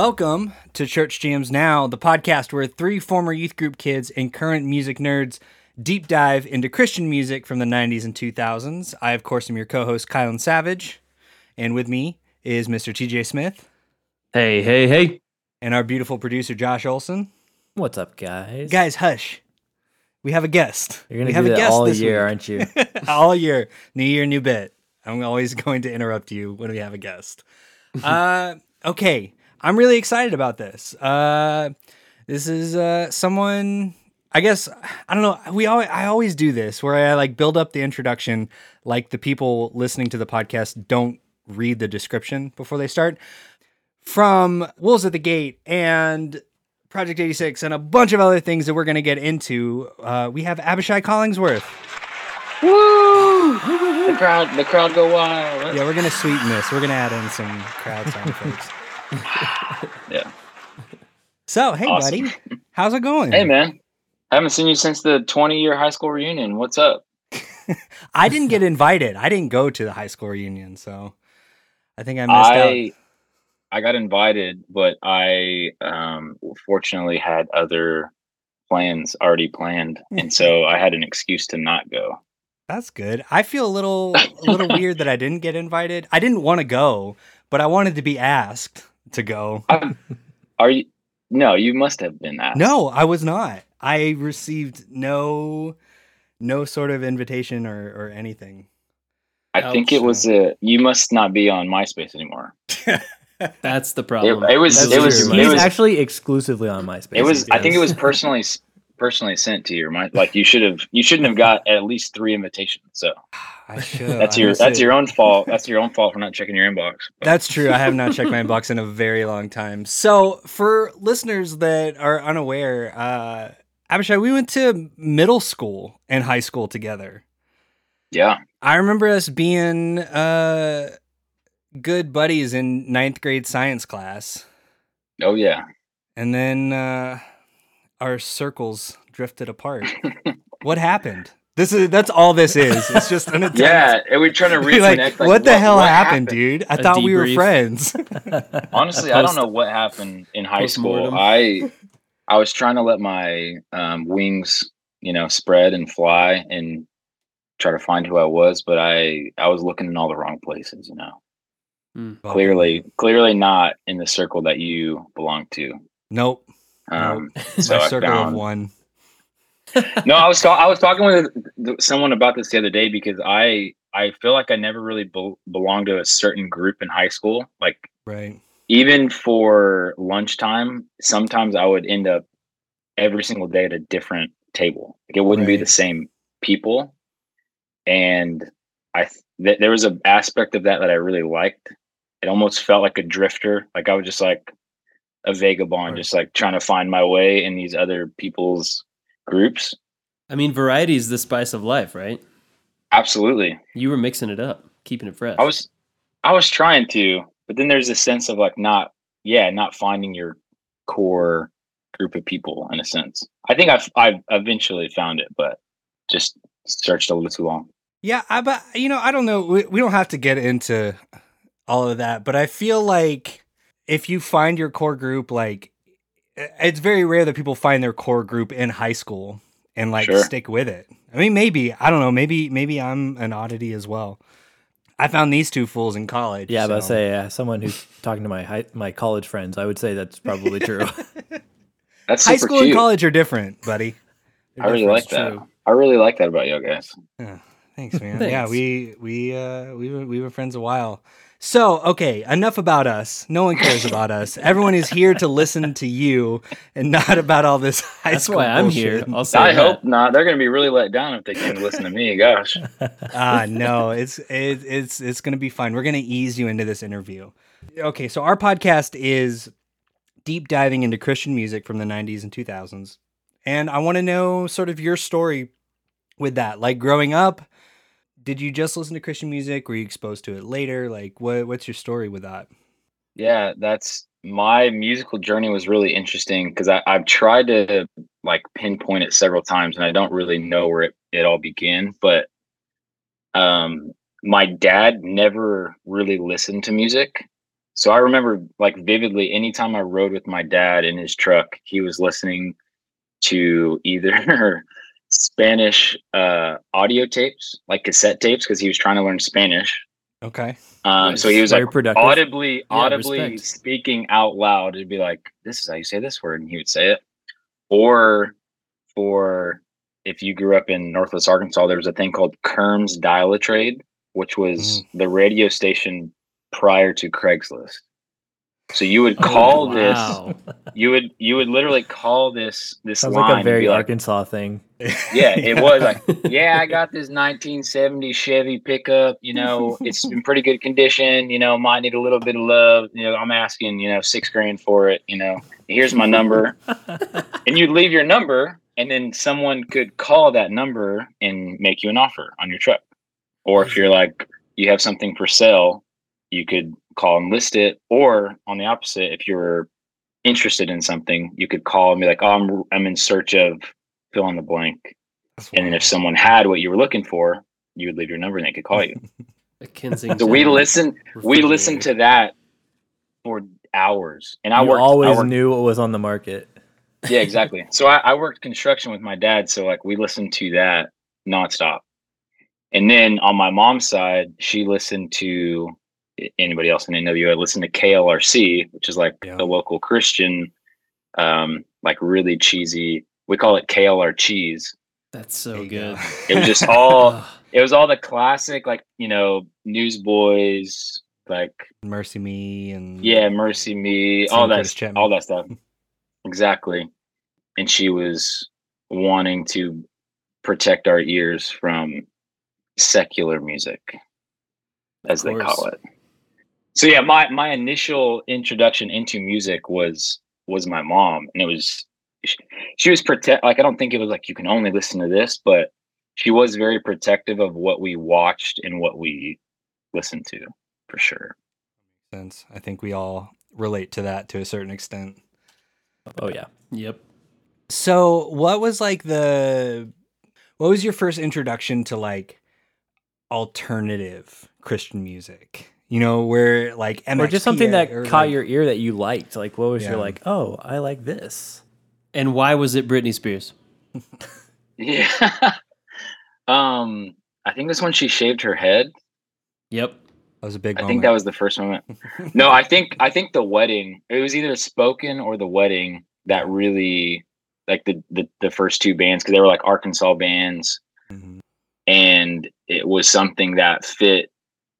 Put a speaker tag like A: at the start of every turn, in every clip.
A: Welcome to Church Jams Now, the podcast where three former youth group kids and current music nerds deep dive into Christian music from the 90s and 2000s. I, of course, am your co host, Kylan Savage, and with me is Mr. TJ Smith
B: Hey, hey, hey.
A: and our beautiful producer, Josh Olson.
B: What's up, guys?
A: Guys, hush. We have a guest.
B: You're
A: we
B: gonna
A: have
B: do
A: a guest
B: all year,
A: week.
B: aren't you?
A: all year. New year, new bit. I'm always going to interrupt you when we have a guest. Uh, okay, I'm really excited about this. Uh, this is uh, someone. I guess I don't know. We always, I always do this where I like build up the introduction, like the people listening to the podcast don't read the description before they start. From Wolves at the Gate and Project 86 and a bunch of other things that we're going to get into, uh, we have Abishai Collingsworth.
C: Woo! the crowd, the crowd go wild.
A: Yeah, we're gonna sweeten this. We're gonna add in some crowd sound effects.
C: Yeah.
A: So, hey,
C: Awesome.
A: buddy, how's it going?
C: Hey, man. I haven't seen you since the 20 year high school reunion. What's up?
A: I didn't get invited. I didn't go to the high school reunion, so I think I missed
C: I I got invited, but I um, fortunately had other plans already planned, and so I had an excuse to not go.
A: That's good. I feel a little, a little weird that I didn't get invited. I didn't want to go, but I wanted to be asked to go.
C: I- Are you? No, you must have been asked.
A: No, I was not. I received no, no sort of invitation or or anything.
C: I think it was a. You must not be on MySpace anymore.
B: That's the problem.
C: it was.
A: That's
C: it was.
A: true.
C: It was.
B: actually exclusively on MySpace.
C: It was. I think it was personally personally sent to your mind. Like you should have. You shouldn't have got at least three invitations. So
A: I should.
C: that's your. That's your own fault. That's your own fault for not checking your inbox. But
A: That's true. I have not checked my inbox in a very long time. So, for listeners that are unaware, uh, Abishai, we went to middle school and high school together.
C: yeah.
A: I remember us being uh, good buddies in ninth grade science class,
C: Oh yeah.
A: and then uh, our circles drifted apart. what happened? This is that's all this is. It's just an attempt.
C: Yeah. And we're trying to
A: Be
C: reconnect.
A: like,
C: like,
A: what the hell happened, dude? I
B: A
A: thought we were friends.
C: Honestly, I don't know what happened in high school. I I was trying to let my um, wings, you know, spread and fly and try to find who I was, but I I was looking in all the wrong places. You know,
B: Mm.
C: clearly clearly not in the circle that you belong to.
A: Nope.
C: Um,
A: My
C: so I
A: circle of one.
C: no, I was ta- I was talking with someone about this the other day because I I feel like I never really bel belonged to a certain group in high school. Like
A: Right.
C: even for lunchtime, sometimes I would end up every single day at a different table. Like it wouldn't be the same people, and I th- th- there was an aspect of that that I really liked. It almost felt like a drifter. Like I was just like a vagabond,
A: Right.
C: just like trying to find my way in these other people's groups.
B: I mean, variety is the spice of life, right?
C: Absolutely.
B: You were mixing it up, keeping it fresh.
C: I was I was trying to, but then there's a sense of like not yeah, not finding your core group of people in a sense. I think I've I've eventually found it, but just searched a little too long.
A: Yeah, I, but you know, I don't know. We, we don't have to get into all of that, but I feel like if you find your core group, like it's very rare that people find their core group in high school and like
C: Sure.
A: stick with it. I mean, maybe I don't know. Maybe maybe I'm an oddity as well. I found these two fools in college.
D: Yeah, but I
A: so-
D: say uh, someone who's talking to my high, my college friends, I would say that's probably true.
C: That's
A: high school
C: cute.
A: and college are different, buddy. They're
C: I really like that.
A: true.
C: I really like that about you guys.
A: Thanks, man. Yeah, we we uh we were we were friends a while. So, okay, enough about us. No one cares about us. Everyone is here to listen to you and not about all this high
B: That's
A: school
B: why I'm
A: bullshit.
B: here. I'll say
C: I
B: that.
C: hope not. They're gonna be really let down if they can listen to me. Gosh.
A: Ah, no, it's it, it's it's going to be fun. We're going to ease you into this interview. Okay, so our podcast is deep diving into Christian music from the 90s and 2000s. And I want to know sort of your story with that. Like growing up, did you just listen to Christian music? Were you exposed to it later? Like what what's your story with that?
C: Yeah, that's my musical journey was really interesting because I've tried to like pinpoint it several times and I don't really know where it, it all began. But um, my dad never really listened to music. So I remember like vividly anytime I rode with my dad in his truck, he was listening to either Spanish uh, audio tapes, like cassette tapes, because he was trying to learn Spanish.
A: Okay.
C: Um, so he was
D: Very
C: like
D: productive.
C: audibly, audibly
B: respect.
C: speaking out loud. It'd be like, "This is how you say this word," and he would say it. Or for if you grew up in Northwest Arkansas, there was a thing called Kerms Dial a Trade, which was the radio station prior to Craigslist. So you would oh, call
B: Oh,
C: this, you would you would literally call this this
D: Sounds
C: line.
D: like a very
C: be like,
D: Arkansas thing.
C: yeah, it was like, yeah, I got this 1970 Chevy pickup. You know, it's in pretty good condition. You know, might need a little bit of love. You know, I'm asking, you know, six grand for it. You know, here's my number, and you'd leave your number, and then someone could call that number and make you an offer on your truck. Or if you're like, you have something for sale, you could call and list it. Or on the opposite, if you're interested in something, you could call and be like, oh, I'm, I'm in search of fill in the blank. And then if someone had what you were looking for, you would leave your number and they could call you. So we listen, we listened to that for hours. And I
D: you
C: worked, I
D: always
C: worked-
D: knew what was on the market.
C: yeah, exactly. So I, I worked construction with my dad, so like we listened to that nonstop. And then on my mom's side, she listened to anybody else in NWA listened to KLRC, which is like
A: Yeah.
C: the local Christian, um, like really cheesy. We call it KLR cheese.
B: That's so
A: you
B: good.
C: It was just all it was all the classic, like you know, Newsboys, like
A: MercyMe and
C: yeah,
A: MercyMe,
C: all that,
A: Curtis Chapman.
C: all that stuff. Exactly. And she was wanting to protect our ears from secular music, as they call it. So yeah, my my initial introduction into music was was my mom, and it was she, she was protect. Like I don't think it was like you can only listen to this, but she was very protective of what we watched and what we listened to, for sure.
A: sense. I think we all relate to that to a certain extent.
D: Oh yeah.
B: Yep.
A: So, what was like the what was your first introduction to like alternative Christian music? You know, where like MXPX
D: or just something that
A: or,
D: caught
A: like-
D: your ear that you liked. Like what was
A: Yeah.
D: your like? Oh, I like this.
B: And why was it Britney Spears?
C: Yeah. um, I think this one she shaved her head.
B: Yep.
A: that was a big
C: I
A: moment.
C: think that was the first moment. No, I think I think the wedding. It was either spoken or the wedding that really like the the, the first two bands because they were like Arkansas bands,
A: mm-hmm.
C: and it was something that fit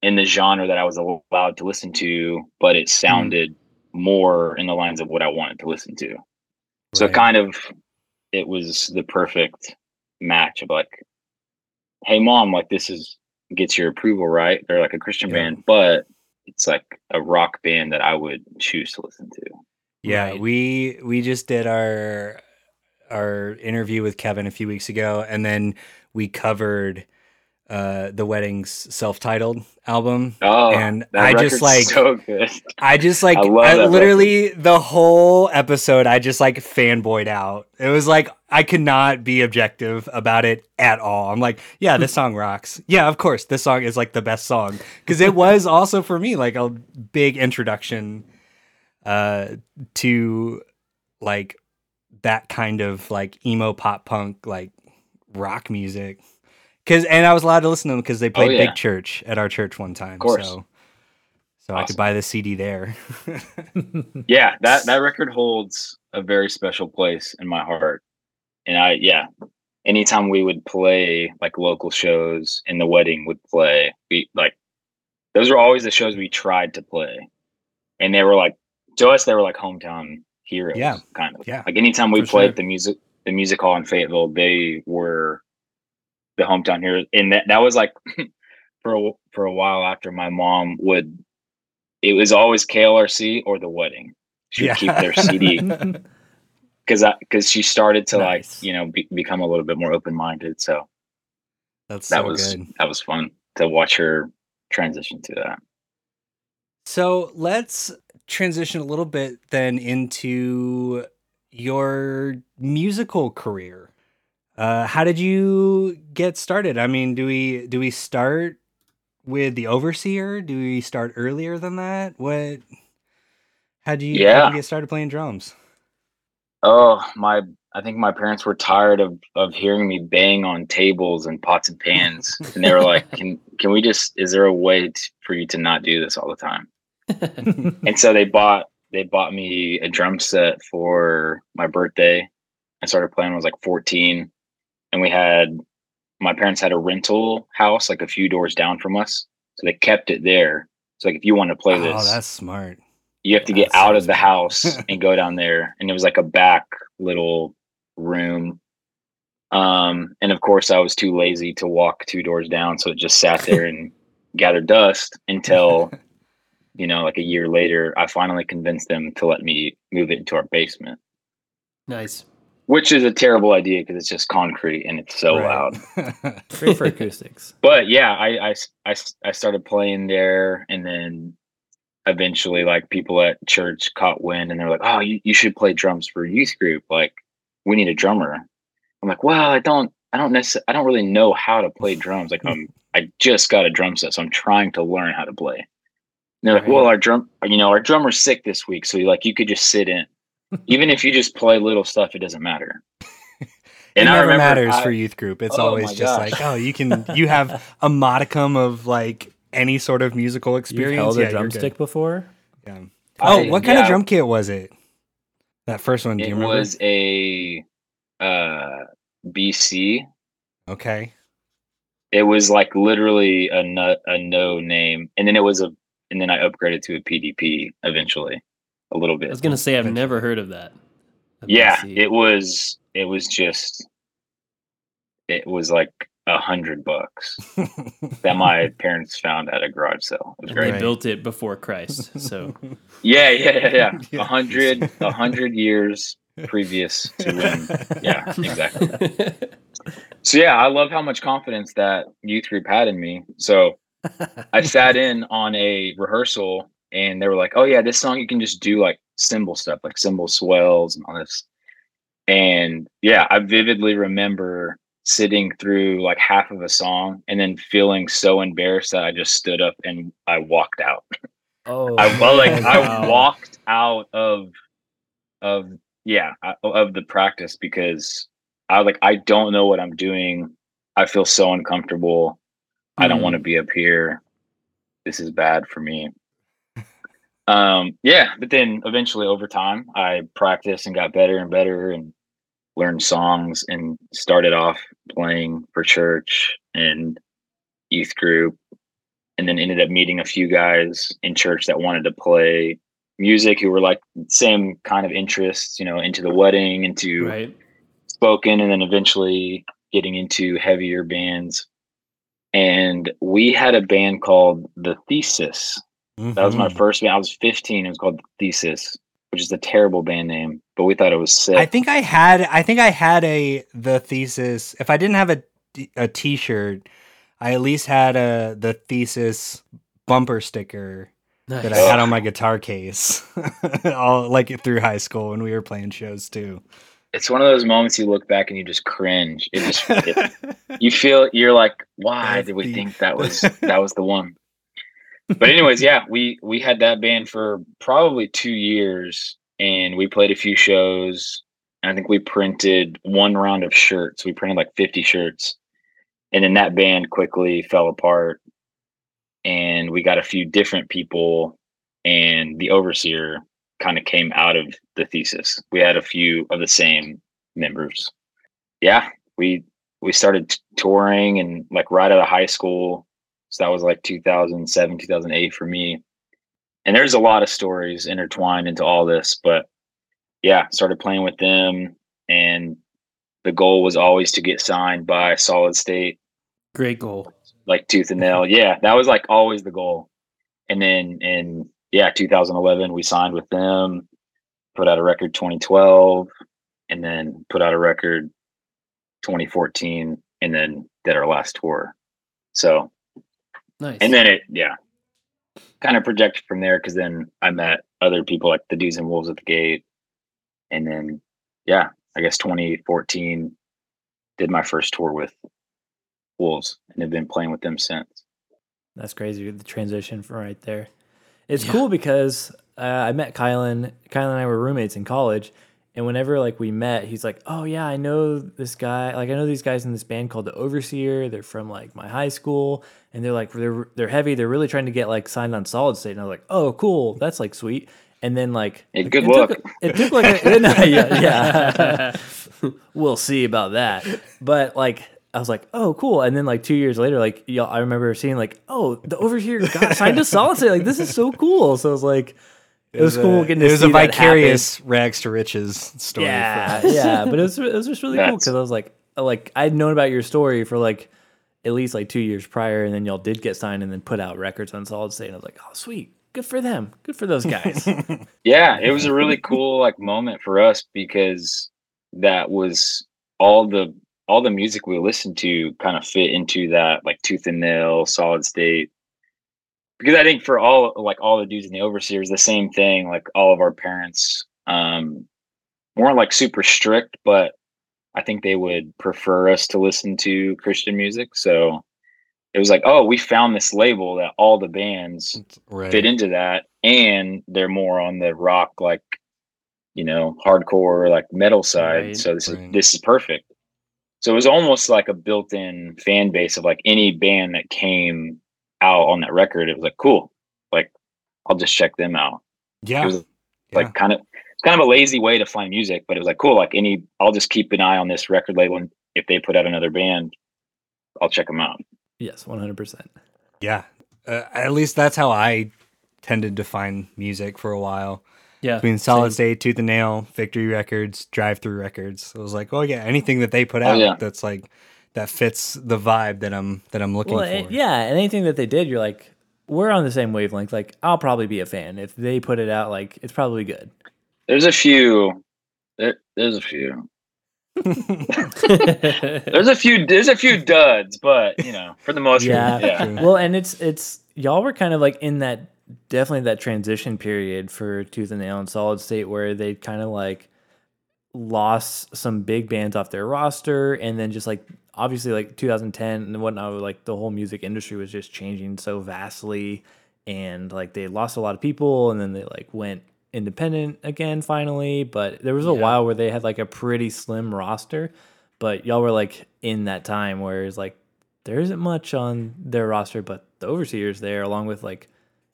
C: in the genre that I was allowed to listen to, but it hmm. sounded more in the lines of what I wanted to listen to. So kind of it was the perfect match of like, hey mom, like this is gets your approval, right? They're like a Christian
A: Yeah.
C: band, but it's like a rock band that I would choose to listen to.
A: Yeah,
B: Right.
A: we we just did our our interview with Kevin a few weeks ago, and then we covered uh the wedding's self-titled album.
C: Oh,
A: And I just, like-
C: so good.
A: I just like
C: I
A: I literally the whole episode I just like fanboyed out. It was like I could not be objective about it at all. I'm like, yeah, this song rocks. Yeah, of course, this song is like the best song because it was also for me like a big introduction uh to like that kind of like emo pop punk like rock music. Cause and I was allowed to listen to them because they oh, played
C: Oh, yeah.
A: Big Church at our church one time.
C: Of course.
A: So so I could buy the CD there.
C: Yeah, that that record holds a very special place in my heart. And I yeah, anytime we would play like local shows and the wedding would play, we like those were always the shows we tried to play. And they were like to us they were like hometown heroes
A: Yeah.
C: kind of.
A: Yeah,
C: Like anytime we played
B: sure.
C: the music the music hall in Fayetteville, they were the hometown here, And that that was like for a, for a while after my mom would it was always KLRC or the wedding. She would keep their CD because because she started to
D: Nice.
C: like you know be, become a little bit more open minded. So
A: That's
C: that
A: so
C: was
A: good.
C: that was fun to watch her transition to that.
A: So let's transition a little bit then into your musical career. Uh, how did you get started? I mean, do we do we start with the overseer? Do we start earlier than that? What How'd you, how'd you get started playing drums?
C: Oh, my I think my parents were tired of of hearing me bang on tables and pots and pans. and they were like, "Can can we just is there a way t- for you to not do this all the time?" And so they bought they bought me a drum set for my birthday. I started playing when I was like 14 and we had my parents had a rental house like a few doors down from us. So they kept it there. So like if you want to play
A: Oh,
C: this,
A: that's smart.
C: you have to get out of the house and go down there and it was like a back little room um and of course i was too lazy to walk two doors down so it just sat there and gathered dust until you know like a year later i finally convinced them to let me move it into our basement
B: nice.
C: Which is a terrible idea because it's just concrete and it's so
A: Right.
C: loud
D: Great for acoustics.
C: but yeah I I I started playing there and then eventually like people at church caught wind and they're like oh you, you should play drums for a youth group like we need a drummer i'm like well i don't i don't necessarily i don't really know how to play drums like i'm i just got a drum set so i'm trying to learn how to play and they're like
B: Right.
C: well our drum you know our drummer's sick this week so like you could just sit in even if you just play little stuff it doesn't matter
A: it
C: I
A: never
C: remember
A: matters
C: I-
A: for youth group. It's
C: Oh
A: always just
C: gosh.
A: like, oh, you can you have a modicum of like any sort of musical experience.
D: You've
A: experience.
D: held
A: Yeah,
D: a drumstick before?
A: Yeah.
C: I-
A: Oh, what kind of drum kit was it? That first one, do you
C: it was a uh bc
A: okay.
C: it was like literally a no, a no name and then it was a and then i upgraded to a pdp eventually a little bit.
B: I was gonna say I've never heard of that. A
C: yeah it was it was just it was like a hundred bucks that my parents found at a garage sale it was
B: And
C: great
B: they built it before Christ. So
C: yeah yeah yeah yeah
A: Yeah.
C: a hundred a hundred years previous to when yeah exactly So yeah, I love how much confidence that youth group had in me. So I sat in on a rehearsal and they were like, "Oh yeah, this song you can just do like cymbal stuff, like cymbal swells and all this." And yeah, I vividly remember sitting through like half of a song and then feeling so embarrassed that I just stood up and I walked out.
D: Oh,
C: I well, like I walked out of of yeah of the practice because I like I don't know what I'm doing. I feel so uncomfortable. I don't
B: Mm.
C: want to be up here. This is bad for me. Um yeah, but then eventually over time I practiced and got better and better and learned songs and started off playing for church and youth group and then ended up meeting a few guys in church that wanted to play music who were like same kind of interests, you know, into the wedding, into
B: right.
C: spoken, and then eventually getting into heavier bands. And we had a band called The Thesis. That was my
A: Mhm.
C: first band. I was 15. It was called The Thesis, which is a terrible band name, but we thought it was sick.
A: I think I had I think I had a the thesis. If I didn't have a a t-shirt, I at least had a the thesis bumper sticker
B: Nice.
A: that I had on my guitar case. All like through high school when we were playing shows too.
C: it's one of those moments you look back and you just cringe. It just it, you feel you're like, why
A: That's
C: did we
A: the-
C: think that was that was the one? But anyways, yeah, we we had that band for probably two years, and we played a few shows. I think we printed one round of shirts. We printed like fifty shirts, and then that band quickly fell apart. And we got a few different people, and the overseer kind of came out of the thesis. We had a few of the same members. Yeah, we we started touring and like right out of high school. So that was like 2007, 2008 for me. And there's a lot of stories intertwined into all this, but yeah, started playing with them and the goal was always to get signed by Solid State
B: Great goal.
C: like tooth and nail. Yeah, that was like always the goal. And then in yeah, 2011 we signed with them, put out a record 2012, and then put out a record 2014, and then did our last tour. So
B: Nice.
C: and then it yeah, kind of projected from there because then I met other people like the Dudes and Wolves at the Gate, and then yeah, I guess 2014 did my first tour with Wolves and have been playing with them since.
D: That's crazy. The transition from right there. It's
B: Yeah.
D: cool because uh, I met Kylan. Kylan and I were roommates in college, and whenever like we met, he's like, "Oh yeah, I know this guy. Like I know these guys in this band called the Overseer. They're from like my high school, and they're like they're they're heavy. They're really trying to get like signed on Solid State." And I was like, "Oh, cool. That's like sweet." And then like,
C: Hey, good
D: it
C: luck.
D: Took, it took like a, yeah, yeah. we'll see about that. But like, I was like, oh, cool. And then like two years later, like, y'all, I remember seeing like, oh, the Overseer got signed to Solid State. Like, this is so cool. So I was like, it was, cool
A: a,
D: getting to
A: it was
D: see
A: a vicarious rags to riches story.
D: yeah,
A: for us.
D: yeah. But it was it was just really cool because I was like, like I'd known about your story for like at least like two years prior, and then y'all did get signed and then put out records on Solid State, and I was like, oh, sweet, good for them, good for those guys.
C: yeah it was a really cool like moment for us because that was all the all the music we listened to kind of fit into that like tooth and nail solid state because i think for all like all the dudes in the overseers the same thing like all of our parents um weren't like super strict but i think they would prefer us to listen to christian music. So it was like oh we found this label that all the bands
A: Right.
C: fit into that and they're more on the rock like you know hardcore like metal side
B: Right,
C: so this is this is perfect. So it was almost like a built-in fan base of like any band that came out on that record it was like cool like i'll just check them out
A: yeah.
C: it was
A: yeah.
C: like kind of it's kind of a lazy way to find music but it was like cool like any i'll just keep an eye on this record label and if they put out another band i'll check them out
D: yes, one hundred percent.
A: Yeah. Uh, at least that's how I tended to find music for a while.
B: Yeah.
A: Between Solid
B: same.
A: State, Tooth and Nail, Victory Records, Drive Through Records. it was like, oh yeah, anything that they put
C: Oh,
A: out
C: yeah.
A: that's like that fits the vibe that I'm that I'm looking
D: Well,
A: for.
D: eh, yeah, and anything that they did, you're like, we're on the same wavelength. Like, I'll probably be a fan if they put it out. Like, it's probably good.
C: there's a few there, there's a few there's a few there's a few duds but you know for the most
D: Yeah.
C: part yeah
D: well, and it's it's y'all were kind of like in that definitely that transition period for Tooth and Nail and Solid State where they kind of like lost some big bands off their roster, and then just like obviously like 2010 and whatnot, like the whole music industry was just changing so vastly, and like they lost a lot of people, and then they like went independent again finally. But there was a
A: Yeah.
D: while where they had like a pretty slim roster, but y'all were like in that time where it's like there isn't much on their roster, but the overseers there, along with like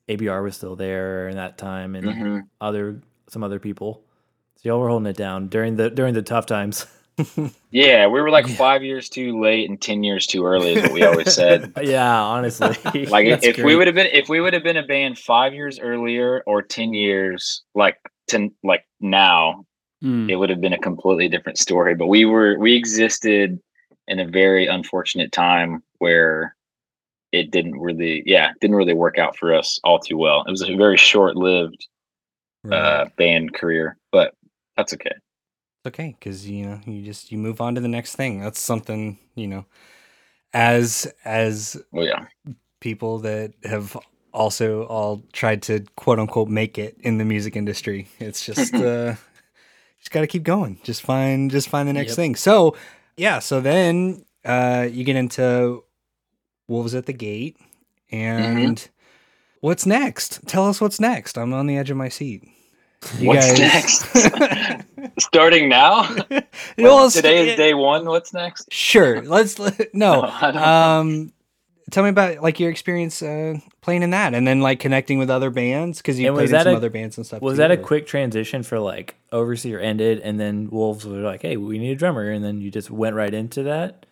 D: ABR was still there in that time, and
C: Mhm.
D: other some other people. So y'all were holding it down during the during the tough times.
C: yeah we were like five years too late and 10 years too early is what we always said.
D: Yeah, honestly.
C: like if we would have been if we would have been a band five years earlier or 10 years like 10 like now
B: Mm.
C: it would have been a completely different story. But we were we existed in a very unfortunate time where it didn't really yeah didn't really work out for us all too well. It was a very short-lived uh band career but that's okay
A: okay because you know you just you move on to the next thing. That's something you know, as as
C: well yeah
A: people that have also all tried to quote unquote make it in the music industry. It's just uh just got to keep going. Just find just find the next
B: Yep.
A: thing. So, yeah, so then uh you get into Wolves at the Gate and what's next? Tell us what's next. I'm on the edge of my seat. You
C: what's
A: guys-
C: next starting now
A: Well,
C: today is day one what's next
A: Sure. Let's let- no.
C: No,
A: um tell me about like your experience uh playing in that and then like connecting with other bands because you
D: And
A: played
D: was
A: in
D: that
A: some
D: a-
A: other bands and stuff.
D: was
A: too,
D: that a
A: or-
D: quick transition for like Overseer ended and then Wolves were like, Hey, we need a drummer and then you just went right into that?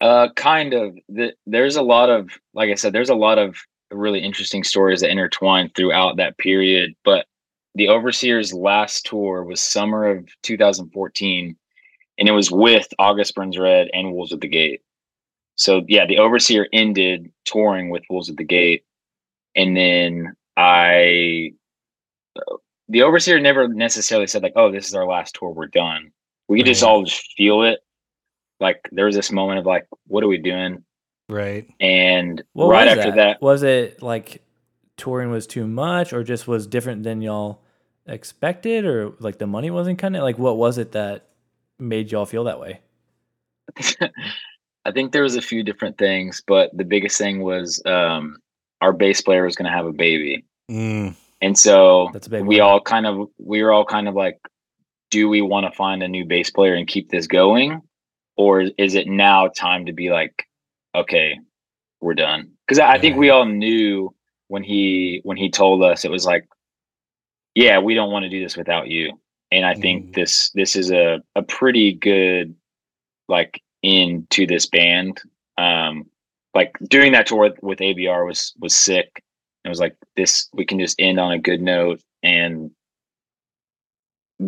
C: Uh, kind of. The, there's a lot of, like I said, there's a lot of really interesting stories that intertwine throughout that period. But the Overseers' last tour was summer of 2014, and it was with August Burns Red and Wolves at the Gate. So yeah, the Overseer ended touring with Wolves at the Gate, and then I, the Overseer never necessarily said like, "Oh, this is our last tour. We're done." We could just
A: Right.
C: all just feel it. Like there was this moment of like, "What are we doing?"
A: right?
C: And
D: What
C: right after that,
D: Was it like touring was too much or just was different than y'all expected or like the money wasn't kind of like what was it that made y'all feel that way?
C: I think there was a few different things, but the biggest thing was um, our bass player was going to have a baby,
A: Mm,
C: And so
D: That's a big
C: we
D: one.
C: all kind of we were all kind of like, do we want to find a new bass player and keep this going, or is it now time to be like, okay, we're done? Because I, I think we all knew when he when he told us it was like, yeah, we don't want to do this without you. And I think
A: Mm.
C: this this is a a pretty good like into this band. Um, like doing that tour with, with ABR was was sick. It was like this we can just end on a good note and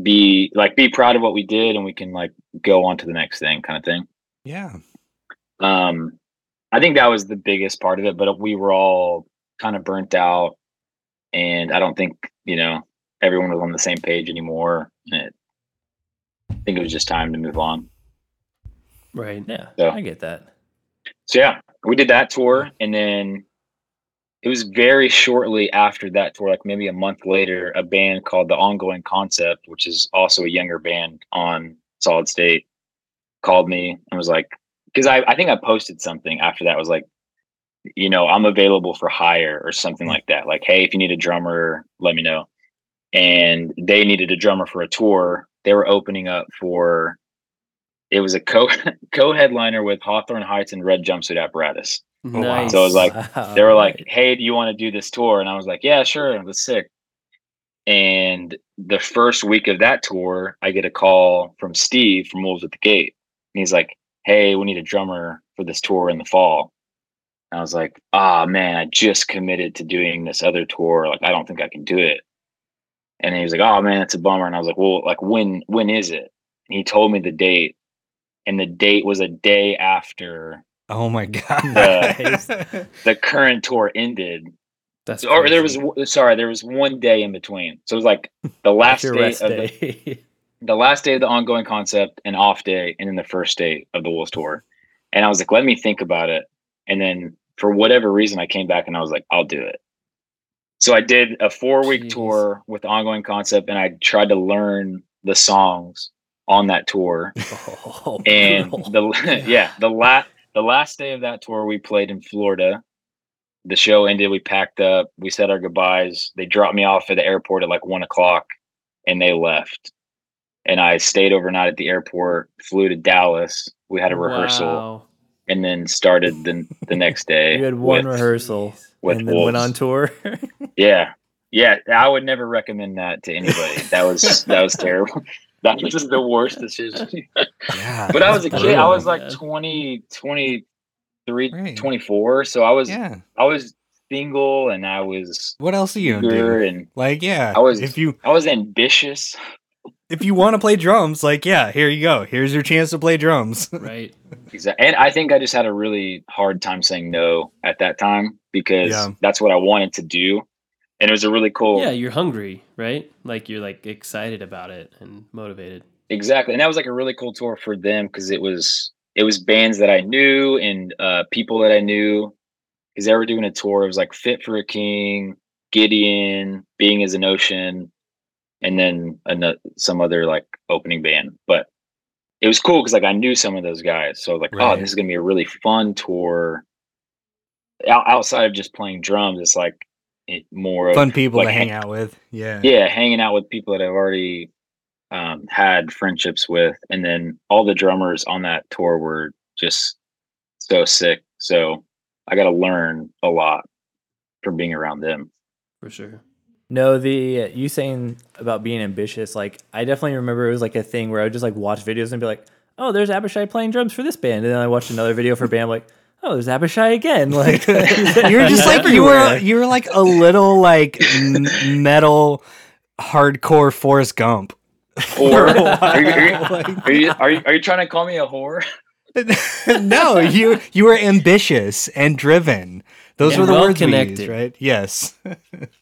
C: be like be proud of what we did and we can like go on to the next thing kind of thing.
A: Yeah.
C: Um I think that was the biggest part of it, but we were all kind of burnt out and I don't think, you know, everyone was on the same page anymore. And it, I think it was just time to move on.
B: Right.
D: Yeah,
C: Yeah.
D: I get that.
C: So yeah, we did that tour, and then it was very shortly after that tour, like maybe a month later, a band called the Ongoing Concept, which is also a younger band on Solid State, called me and was like, because I, I think I posted something after that was like, you know, I'm available for hire or something hmm. like that. Like, hey, if you need a drummer, let me know. And they needed a drummer for a tour. They were opening up for it was a co co headliner with Hawthorne Heights and Red Jumpsuit Apparatus.
A: Oh,
B: nice.
C: So it was like they were like, "Hey, do you want to do this tour?" And I was like, "Yeah, sure." It was sick. And the first week of that tour, I get a call from Steve from Wolves at the Gate, and he's like, "Hey, we need a drummer for this tour in the fall." I was like, "Ah, man, I just committed to doing this other tour. Like, I don't think I can do it." And he was like, "Oh man, it's a bummer." And I was like, "Well, like when when is it?" And he told me the date, and the date was a day after
A: Oh my god.
C: the current tour ended
B: That's
C: or there was sorry there was one day in between so it was like the last day of the,
D: day.
C: the last day of the ongoing concept and off day and then the first day of the wolves tour and i was like let me think about it and then for whatever reason i came back and i was like i'll do it. So i did a four week tour with ongoing concept and i tried to learn the songs on that tour.
D: Oh,
C: and
D: brutal.
C: the yeah the last the last day of that tour we played in florida. The show ended we packed up we said our goodbyes. They dropped me off at the airport at like one o'clock and they left. And i stayed overnight at the airport flew to dallas. We had a rehearsal.
B: Wow.
C: And then started the, the next day
D: you had one
C: with-
D: rehearsal
C: with
D: and then went on tour.
C: yeah yeah i would never recommend that to anybody that was that was terrible that was just the worst decision
A: yeah.
C: but I was a
A: that's
C: kid. I was like
B: man.
C: 20, 23,
A: Right.
C: 24. So I was
A: Yeah.
C: I was single and I was
A: What else are you gonna
C: eager
A: do?
C: and
A: Like, yeah.
C: I was-
A: if you
C: I was ambitious.
A: If you want to play drums, like, yeah, here you go. Here's your chance to play drums.
B: Right.
C: Exactly. And I think I just had a really hard time saying no at that time because
A: Yeah.
C: that's what I wanted to do. And it was a really cool
B: Yeah, you're hungry, right? Like you're like excited about it and motivated.
C: Exactly. And that was like a really cool tour for them because it was it was bands that I knew and uh people that I knew because they were doing a tour. It was like Fit for a King, Gideon, Being as an Ocean, and then ano- some other like opening band. But it was cool because like I knew some of those guys. So like, oh, this is gonna be a really fun tour. Out- outside of just playing drums, it's like it more of
A: Fun people
C: like,
A: to hang out with. Yeah.
C: yeah hanging out with people that i've already um, had friendships with and then all the drummers on that tour were just so sick so i got to learn a lot from being around them
B: For sure.
D: No, the uh, you saying about being ambitious, like I definitely remember it was like a thing where I would just like watch videos and be like, "Oh, there's Abishai playing drums for this band," and then I watched another video for a band, I'm like, "Oh, there's Abishai again!" Like
A: you were just like you were you were like a little like m- metal hardcore Forrest Gump.
C: or are you, are, you, are, you, are, you, are you trying to call me a whore
A: no, you you were ambitious and driven. Those
B: Yeah,
A: were the
B: well
A: words we
B: connected.
A: used, right? Yes.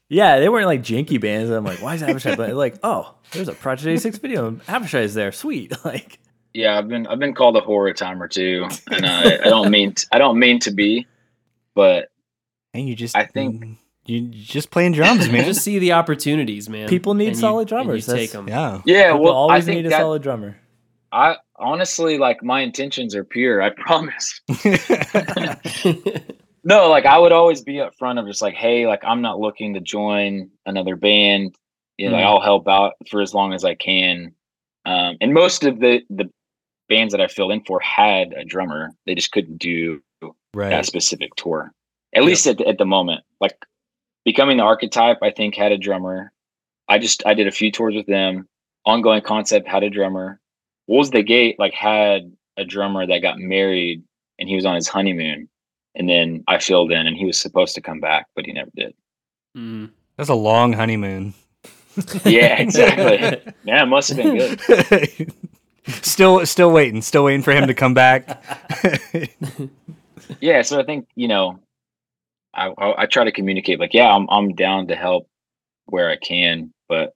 D: Yeah, they weren't like janky bands. I'm like, why is Abishai playing? Like, oh, there's a Project 86 video and Abishai is there. Sweet. Like,
C: yeah i've been i've been called a whore a time or two and I, I don't mean t- i don't mean to be but
A: And you just
C: I think-
A: you you just playing drums, man.
B: just see the opportunities, man.
D: People need
B: and you-
D: solid
B: and
D: drummers.
B: You take them.
A: yeah.
C: yeah
D: people
C: well i
D: always
C: think
D: need a
C: that
D: solid drummer.
C: i honestly like my intentions are pure i promise No, like I would always be up front of just like, hey, like I'm not looking to join another band. You know, like
B: Mhm.
C: I'll help out for as long as I can. Um, and most of the the bands that I filled in for had a drummer. They just couldn't do
A: Right.
C: that specific tour. At least at the, at the moment. Like becoming the archetype, I think had a drummer. I just I did a few tours with them. Ongoing concept had a drummer. Wolves the Gate like had a drummer that got married and he was on his honeymoon. And then I filled in and he was supposed to come back, but he never did.
B: Mm.
A: That's a long honeymoon.
C: Yeah, exactly. Yeah, it must have been good.
A: still, still waiting. Still waiting for him to come back.
C: yeah so i think you know I, I i try to communicate like yeah i'm i'm down to help where i can but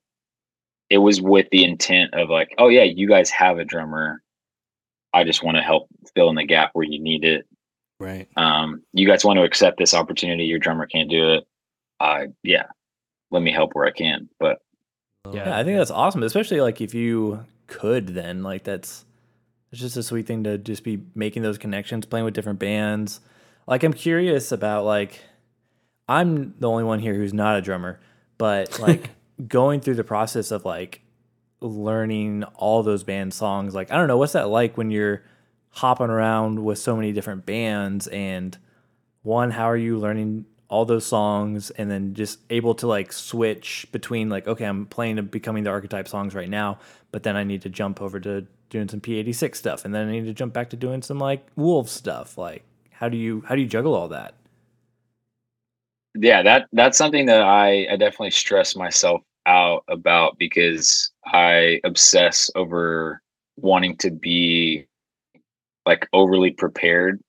C: it was with the intent of like oh yeah you guys have a drummer i just want to help fill in the gap where you need it
A: right.
C: um you guys want to accept this opportunity your drummer can't do it uh yeah let me help where i can but
D: Yeah, I think that's awesome, especially like if you could then like that's it's just a sweet thing to just be making those connections, playing with different bands. Like I'm curious about like I'm the only one here who's not a drummer, but like going through the process of like learning all those band songs, like I don't know, what's that like when you're hopping around with so many different bands and one, how are you learning all those songs? And then just able to like switch between like okay i'm playing becoming the archetype songs right now but then i need to jump over to doing some p86 stuff. And then i need to jump back to doing some like wolf stuff. Like how do you how do you juggle all that?
C: Yeah that that's something that i i definitely stress myself out about because i obsess over wanting to be like overly prepared.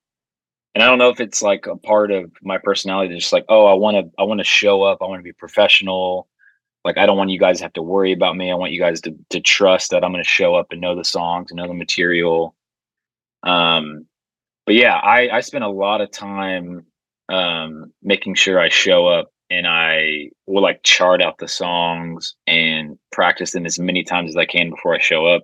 C: And i don't know if it's like a part of my personality just like oh i want to i want to show up. I want to be professional. Like i don't want you guys to have to worry about me. I want you guys to to trust that i'm going to show up and know the songs and know the material. Um but yeah i i spent a lot of time um making sure i show up and i will like chart out the songs and practice them as many times as i can before i show up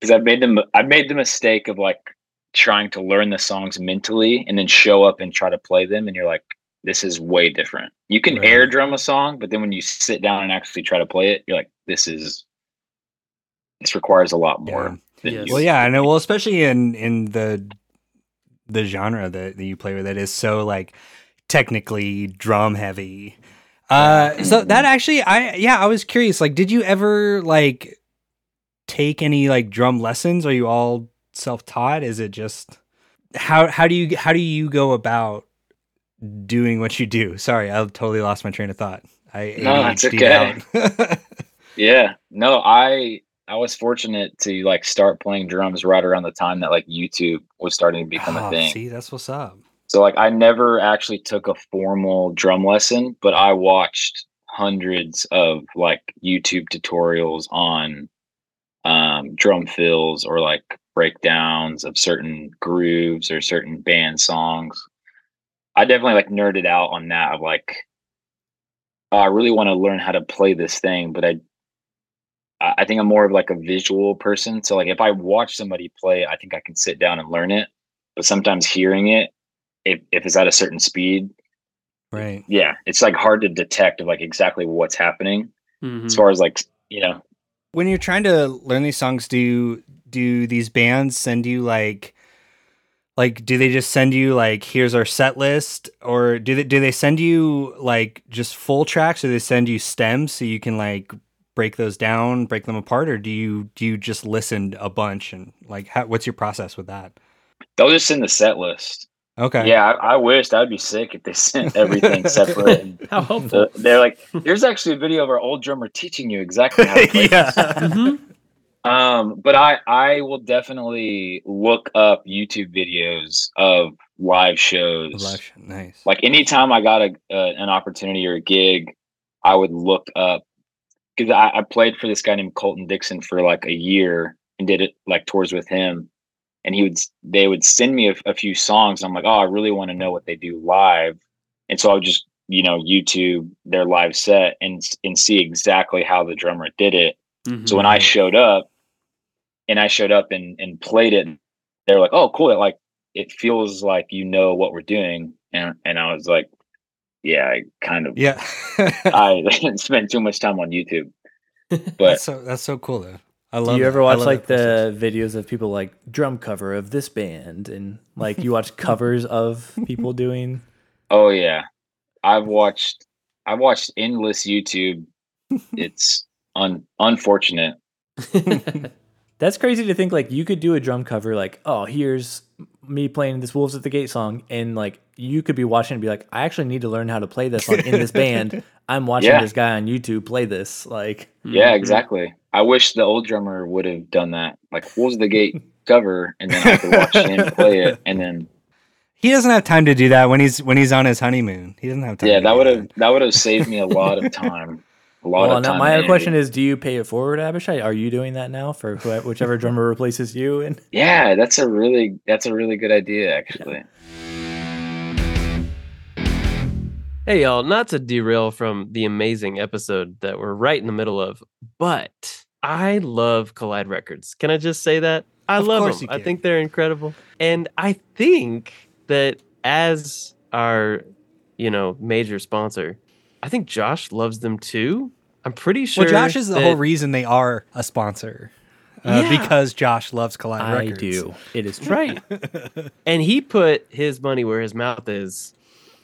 C: because i've made them i've made the mistake of like trying to learn the songs mentally and then show up and try to play them and you're like this is way different you can
A: Right.
C: air drum a song but then when you sit down and actually try to play it you're like this is this requires a lot more
A: Yeah.
B: Yes.
A: Well, yeah, I know. Well, especially in in the the genre that, that you play with, that is so like technically drum heavy. Uh, so that actually, I yeah, I was curious. Like, did you ever like take any like drum lessons? Are you all self taught? Is it just how how do you how do you go about doing what you do? Sorry, I totally lost my train of thought. I
C: No, that's okay. Yeah. No, I I was fortunate to like start playing drums right around the time that like YouTube was starting to become
A: Oh,
C: a thing.
A: See, that's what's up.
C: So like I never actually took a formal drum lesson, but I watched hundreds of like YouTube tutorials on um drum fills or like breakdowns of certain grooves or certain band songs. I definitely like nerded out on that of like oh, I really want to learn how to play this thing, but I I I think I'm more of like a visual person. So like if I watch somebody play, I think I can sit down and learn it. But sometimes hearing it, if, if it's at a certain speed,
A: Right.
C: yeah, it's like hard to detect of like exactly what's happening
B: Mhm.
C: as far as like you know.
A: When you're trying to learn these songs do do these bands send you like like do they just send you like here's our set list? Or do they do they send you like just full tracks or they send you stems so you can like break those down break them apart? Or do you do you just listen a bunch and like how, what's your process with that?
C: They'll just send the set list.
A: Okay
C: Yeah, I, wished I wish that would be sick if they sent everything separate. and
B: How helpful.
C: the- they're like, here's actually a video of our old drummer teaching you exactly how to play
A: yeah
C: this."
B: Mhm.
C: Um, but I I will definitely look up YouTube videos of live shows.
A: Lush, nice
C: Like anytime I got a uh, an opportunity or a gig, I would look up because I, I played for this guy named Colton Dixon for like a year and did it like tours with him. And he would they would send me a, a few songs. I'm like, oh, I really want to know what they do live. And so I would just you know YouTube their live set and and see exactly how the drummer did it. So when I mm-hmm. showed up and I showed up and, and played it, they're like, oh, cool. It, like, it feels like you know what we're doing. and and I was like, yeah, I kind of
A: Yeah.
C: I spent too much time on YouTube. But
A: that's so that's so cool though. I love
D: Do you ever
A: I
D: watch like the videos of people like drum cover of this band and like you watch covers of people doing?
C: oh yeah, I've watched I've watched endless YouTube. It's un unfortunate.
D: That's crazy to think like you could do a drum cover like, oh, here's me playing this Wolves at the Gate song, and like you could be watching and be like, I actually need to learn how to play this song in this band. I'm watching
C: Yeah.
D: this guy on YouTube play this. Like,
C: Yeah, exactly. I wish the old drummer would have done that. Like, what was the gate cover? And then I could watch him play it. And then,
A: He doesn't have time to do that when he's when he's on his honeymoon. He doesn't have time.
C: yeah,
A: to
C: that would have that would have saved me a lot of time. A lot
D: well,
C: of
D: now
C: time.
D: my
C: and
D: question is, do you pay it forward, Abishai? Are you doing that now for wh- whichever drummer replaces you? And
C: yeah, that's a really that's a really good idea, actually.
B: Hey, y'all, not to derail from the amazing episode that we're right in the middle of, but I love Collide Records. Can I just say that? I
A: Of
B: love them. I think they're incredible. And I think that as our, you know, major sponsor, I think Josh loves them too. I'm pretty sure.
A: Well, Josh is the
B: that-
A: whole reason they are a sponsor. Uh,
B: Yeah.
A: because Josh loves Collide
D: I
A: Records.
D: do. It is true.
B: Right. and he put his money where his mouth is.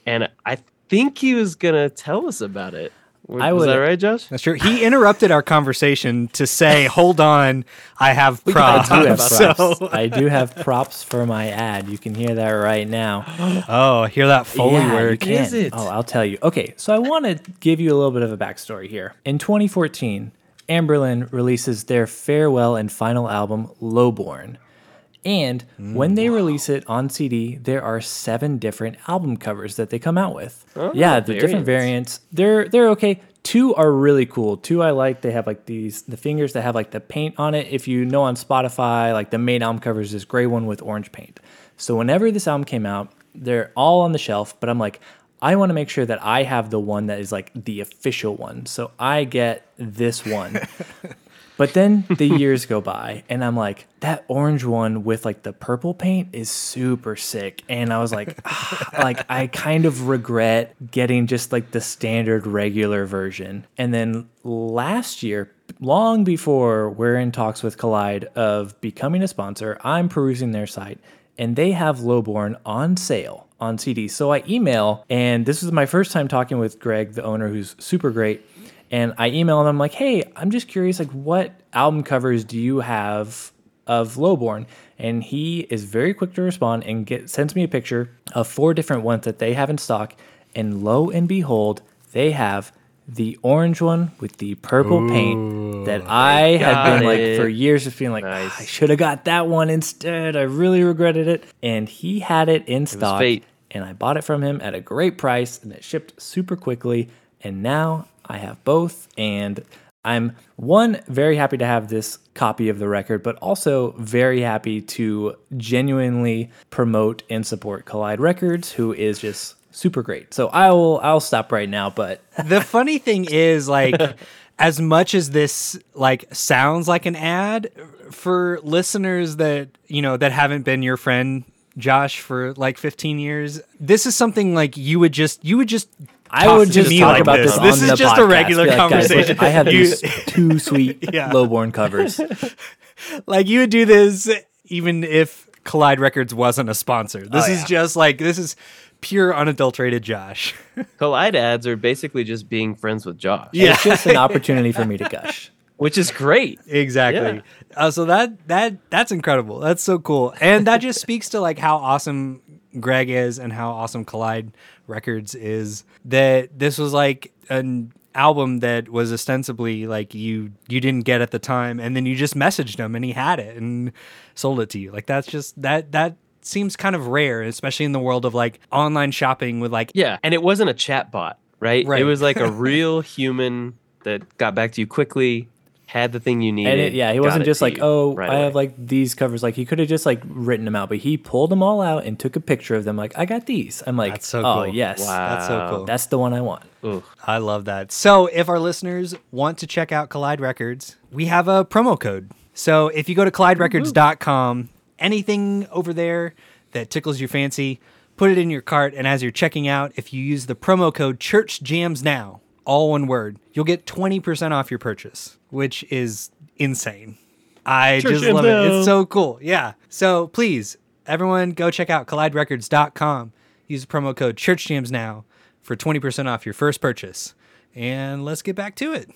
B: And I think he was going to tell us about it. Was,
D: I
B: was that right, Josh?
A: That's true. He interrupted our conversation to say, "Hold on, I have
D: I
A: props."
D: do have props.
A: So,
D: I do have props for my ad. You can hear that right now.
A: oh, hear that foley
D: yeah,
A: work?
D: Can.
B: Is it?
D: Oh, I'll tell you. Okay, so I want to give you a little bit of a backstory here. In 2014, Anberlin releases their farewell and final album, Lowborn. And mm. when they release it on CD, there are seven different album covers that they come out with. Oh, yeah, the different variants. They're they're okay. Two are really cool. Two I like. They have like these the fingers that have like the paint on it. If you know on Spotify, like the main album cover is this gray one with orange paint. So whenever this album came out, they're all on the shelf. But I'm like, I want to make sure that I have the one that is like the official one. So I get this one. But then the years go by, and I'm like, that orange one with like the purple paint is super sick. And I was like, ah, like I kind of regret getting just like the standard regular version. And then last year, long before we're in talks with Collide of becoming a sponsor, I'm perusing their site, and they have Lowborn on sale on CD. So I email, and this was my first time talking with Greg, the owner, who's super great and I email them like, "Hey, I'm just curious, like, what album covers do you have of Lowborn?" And he is very quick to respond and get sends me a picture of four different ones that they have in stock. And lo and behold, they have the orange one with the purple paint that I had been
B: got
D: like for years just being like, "Ah,
B: Nice.
D: I should have got that one instead. I really regretted it. And he had it in stock
B: fate.
D: and I bought it from him at a great price and it shipped super quickly. And now I have both. And I'm one, very happy to have this copy of the record, but also very happy to genuinely promote and support Collide Records, who is just super great. So I'll I'll stop right now, but
A: the funny thing is like as much as this like sounds like an ad for listeners that you know that haven't been your friend Josh for like 15 years this is something like you would just you would just
D: I would just
A: me
D: talk
A: like
D: about this.
A: this
D: on
A: this is
D: the
A: just a regular
D: Be like, "Guys, look,
A: conversation
D: I have
A: You-
D: these two sweet
A: Yeah.
D: lowborn covers.
A: like you would do this even if Collide Records wasn't a sponsor this
D: Oh,
A: is
D: yeah.
A: just like this is pure unadulterated Josh
B: Collide ads are basically just being friends with Josh,
A: yeah
D: It's just an opportunity for me to gush.
B: which is great.
A: Exactly. Uh, so that that that's incredible. That's so cool, and that just speaks to like how awesome Greg is and how awesome Collide Records is. That this was like an album that was ostensibly like you you didn't get at the time, and then you just messaged him and he had it and sold it to you. Like that's just that that seems kind of rare, especially in the world of like online shopping with like
B: Yeah, and it wasn't a chat bot, right?
A: Right.
B: It was like a real human that got back to you quickly, had the thing you needed.
D: And it, yeah, he wasn't just like, oh,
B: right
D: I
B: away.
D: have like these covers. Like he could have just like written them out, but he pulled them all out and took a picture of them. Like I got these. I'm like,
A: That's so
D: oh
A: cool.
D: yes,
A: That's so cool.
D: that's the one I want.
B: Ooh.
A: I love that. So, if our listeners want to check out Collide Records, we have a promo code. So, if you go to colliderecords.com, anything over there that tickles your fancy, put it in your cart, and as you're checking out, if you use the promo code Church Jams Now, all one word, you'll get 20% off your purchase, which is insane. I
B: Church
A: just
B: Jams
A: love it. It's so cool. Yeah. So please, everyone, go check out colliderecords.com. Use the promo code Church Jams Now for 20% off your first purchase. And let's get back to it.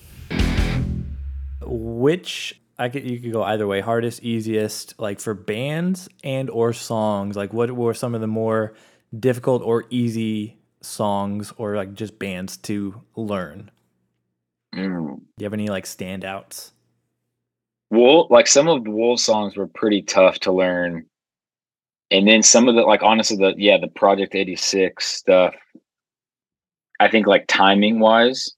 D: Which I could you could go either way, hardest, easiest, like for bands and or songs. Like what were some of the more difficult or easy songs or like just bands to learn?
C: Mm.
D: Do you have any like standouts?
C: Wool, like some of the Wool songs were pretty tough to learn. And then some of the, like, honestly, the, yeah, the Project 86 stuff, I think, like, timing wise.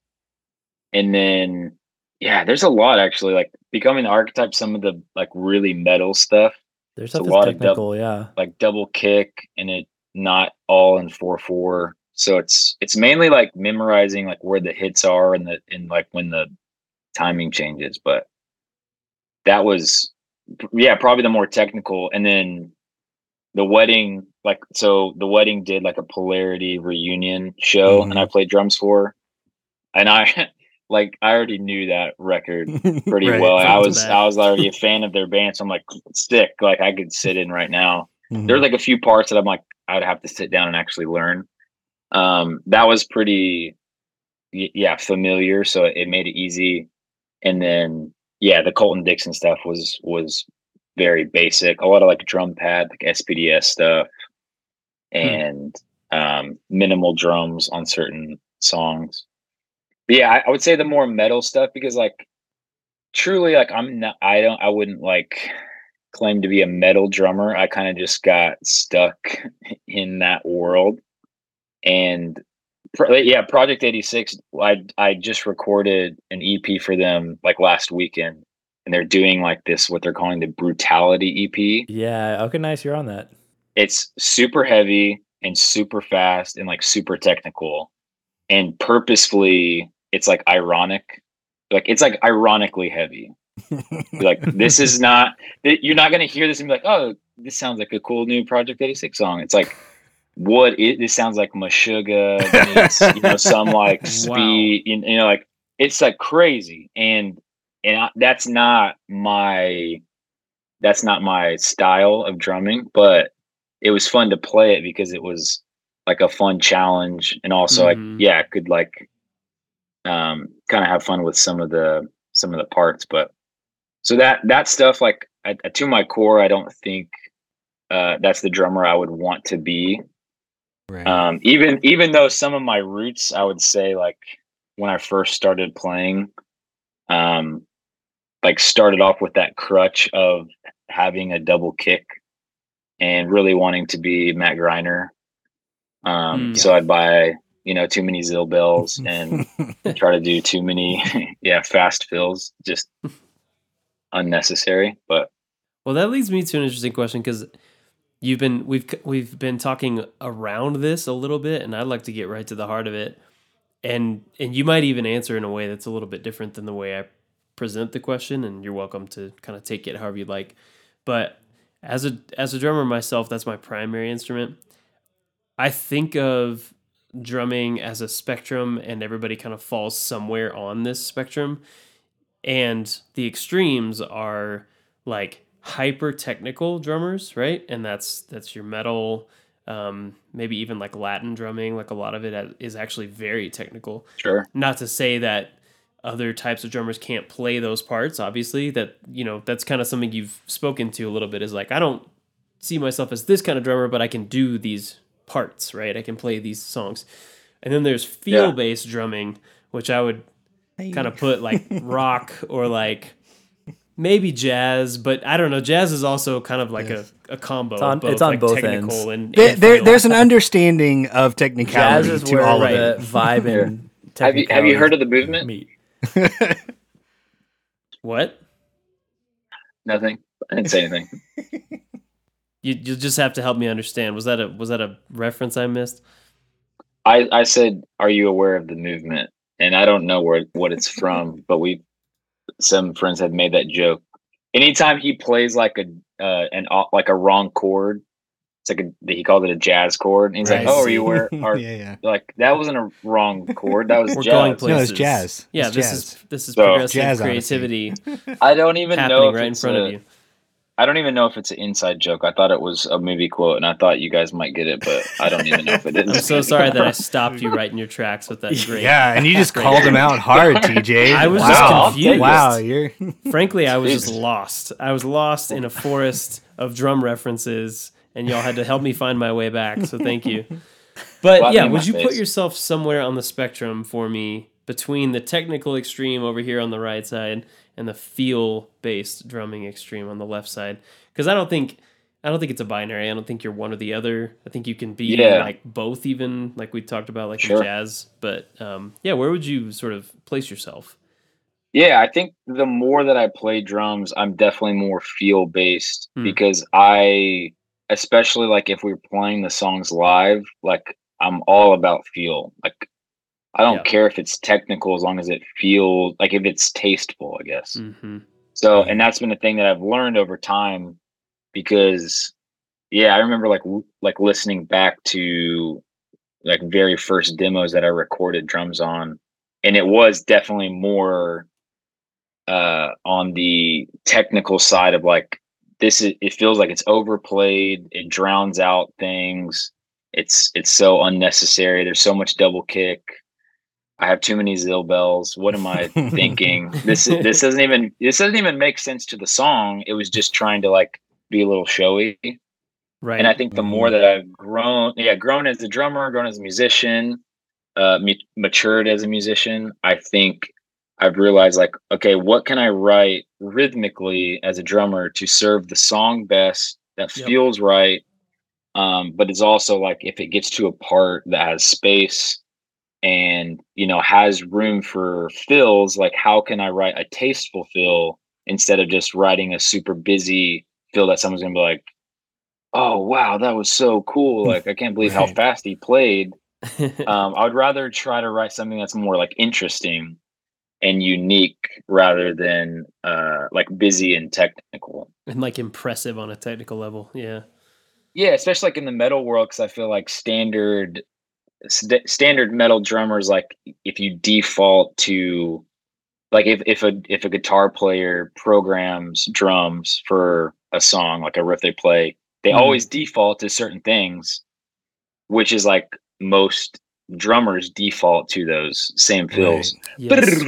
C: And then, yeah, there's a lot actually, like, becoming the archetype, some of the, like, really metal stuff,
D: There's
C: a lot of
D: double, yeah.
C: like double kick and it not all in 4 4. So it's, it's mainly like memorizing, like, where the hits are and the, and like when the timing changes. But that was, yeah, probably the more technical. And then, the wedding like so the wedding did like a polarity reunion show and i played drums for and i like i already knew that record pretty
A: Right.
C: well i was
B: back.
C: i was already a fan of their band so i'm like sick like i could sit in right now
A: Mhm.
C: there's like a few parts that i'm like i'd have to sit down and actually learn um that was pretty yeah familiar so it made it easy. And then yeah the colton dixon stuff was was very basic. A lot of like drum pad like spds stuff and um minimal drums on certain songs. But yeah I, I would say the more metal stuff because like truly like i'm not i don't i wouldn't like claim to be a metal drummer. I kind of just got stuck in that world and yeah project 86 i i just recorded an ep for them like last weekend and they're doing like this what they're calling the brutality ep
D: Yeah. Okay, nice. You're on that.
C: it's super heavy and super fast and like super technical and purposefully it's like ironic like it's like ironically heavy like this is not you're not going to hear this and be like oh this sounds like a cool new project 86 song it's like what it this sounds like Meshuggah meets, you know some like
B: Wow.
C: speed you, you know like it's like crazy and and I, that's not my that's not my style of drumming but it was fun to play it because it was like a fun challenge and also
B: Mhm.
C: like yeah I could like um kind of have fun with some of the some of the parts but so that that stuff like I, to my core i don't think uh that's the drummer i would want to be
A: Right.
C: um even even though some of my roots i would say like when i first started playing um like started off with that crutch of having a double kick and really wanting to be matt greiner um
B: Mm.
C: so i'd buy you know too many zil bells and try to do too many yeah fast fills just unnecessary but
B: Well, that leads me to an interesting question because you've been we've we've been talking around this a little bit, and I'd like to get right to the heart of it. And and you might even answer in a way that's a little bit different than the way I present the question, and you're welcome to kind of take it however you'd like. But as a as a drummer myself, that's my primary instrument. I think of drumming as a spectrum, and everybody kind of falls somewhere on this spectrum. And the extremes are like hyper technical drummers, right? And that's that's your metal, um, maybe even like Latin drumming. Like a lot of it is actually very technical.
C: sure
B: Not to say that other types of drummers can't play those parts. Obviously, that you know that's kind of something you've spoken to a little bit. Is like I don't see myself as this kind of drummer, but I can do these parts, right? I can play these songs. And then there's feel based drumming, which I would kind of put like rock or like maybe jazz, but I don't know. Jazz is also kind of like a, a combo.
D: It's on-
B: both,
D: it's on
B: like
D: both
B: technical
D: ends.
B: and,
A: there,
B: and
A: there-
B: feel.
A: there's an understanding of
D: Jazz
A: technicality
D: is
A: to
D: where
A: all of
D: the
A: it.
D: vibe and
C: have you have you heard of the movement
D: meet.
B: what
C: nothing i didn't say anything
B: you you just have to help me understand. Was that a was that a reference I missed?
C: I, I said, "Are you aware of the movement?" And I don't know where what it's from, but we some friends have made that joke. Anytime he plays like a uh, an like a wrong chord, it's like a he called it a jazz chord. And he's
A: Right.
C: like, "Oh, are you where?" Are,
A: yeah, yeah.
C: Like that wasn't a wrong chord. That was
B: We're
C: jazz.
B: going
A: No,
B: places.
A: it's jazz.
B: Yeah,
A: It's
B: this
A: jazz.
B: is this is
C: So-
B: progressive
A: Jazz
B: creativity
C: I don't even know if
B: right in front
C: a-
B: of you.
C: I don't even know if it's an inside joke. I thought it was a movie quote, and I thought you guys might get it, but I don't even know if it is.
B: I'm so sorry that I stopped you right in your tracks with that great.
A: Yeah, and you just called him out hard, TJ.
B: I was
A: wow.
B: just confused.
A: Wow, you're
B: Frankly, I was just lost. I was lost in a forest of drum references, and y'all had to help me find my way back. So thank you. But
C: Slap me
B: yeah, would
C: my
B: you put yourself somewhere on the spectrum for me between the technical extreme over here on the right side and the feel-based drumming extreme on the left side? Because I don't think I don't think it's a binary. I don't think you're one or the other. I think you can be
C: Yeah.
B: like both, even like we talked about, like
C: Sure.
B: jazz. But um, yeah, where would you sort of place yourself?
C: Yeah, I think the more that I play drums, I'm definitely more feel based
B: Hmm.
C: because I, especially like if we're playing the songs live, like I'm all about feel. Like I don't
B: Yeah.
C: care if it's technical as long as it feels like if it's tasteful, I guess.
B: Mm-hmm.
C: So, and that's been a thing that I've learned over time because, yeah, I remember like like listening back to like very first demos that I recorded drums on, and it was definitely more uh on the technical side of like this is it feels like it's overplayed it drowns out things it's it's so unnecessary there's so much double kick i have too many zil bells what am i thinking? This this doesn't even this doesn't even make sense to the song. It was just trying to like be a little showy.
B: Right.
C: and I think the more that I've grown, yeah, grown as a drummer, grown as a musician, uh, me- matured as a musician, I think I've realized like, okay, what can I write rhythmically as a drummer to serve the song best that
B: Yep.
C: feels right, um, but it's also like if it gets to a part that has space and you know has room for fills, like how can I write a tasteful fill instead of just writing a super busy fill that someone's gonna be like oh wow that was so cool like i can't believe how fast he played um, i would rather try to write something that's more like interesting and unique rather than uh, like busy and technical
B: and like impressive on a technical level. Yeah.
C: yeah especially like in the metal world because i feel like standard st- standard metal drummers like if you default to like if, if a if a guitar player programs drums for a song like a riff they play they
B: Mhm.
C: always default to certain things which is like most drummers default to those same fills
B: Yes.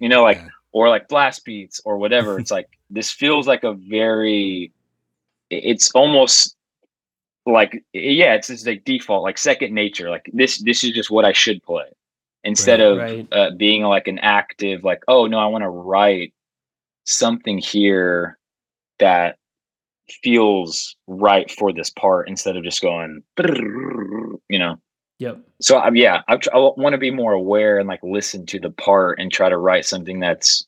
C: you know like
A: Yeah.
C: or like blast beats or whatever it's like this feels like a very it's almost like yeah it's just like default like second nature like this this is just what i should play instead
A: Right,
C: of
B: right.
C: uh, being like an active like oh no i want to write something here that feels right for this part instead of just going you know
B: Yep.
C: so um, yeah I, I want to be more aware and like listen to the part and try to write something that's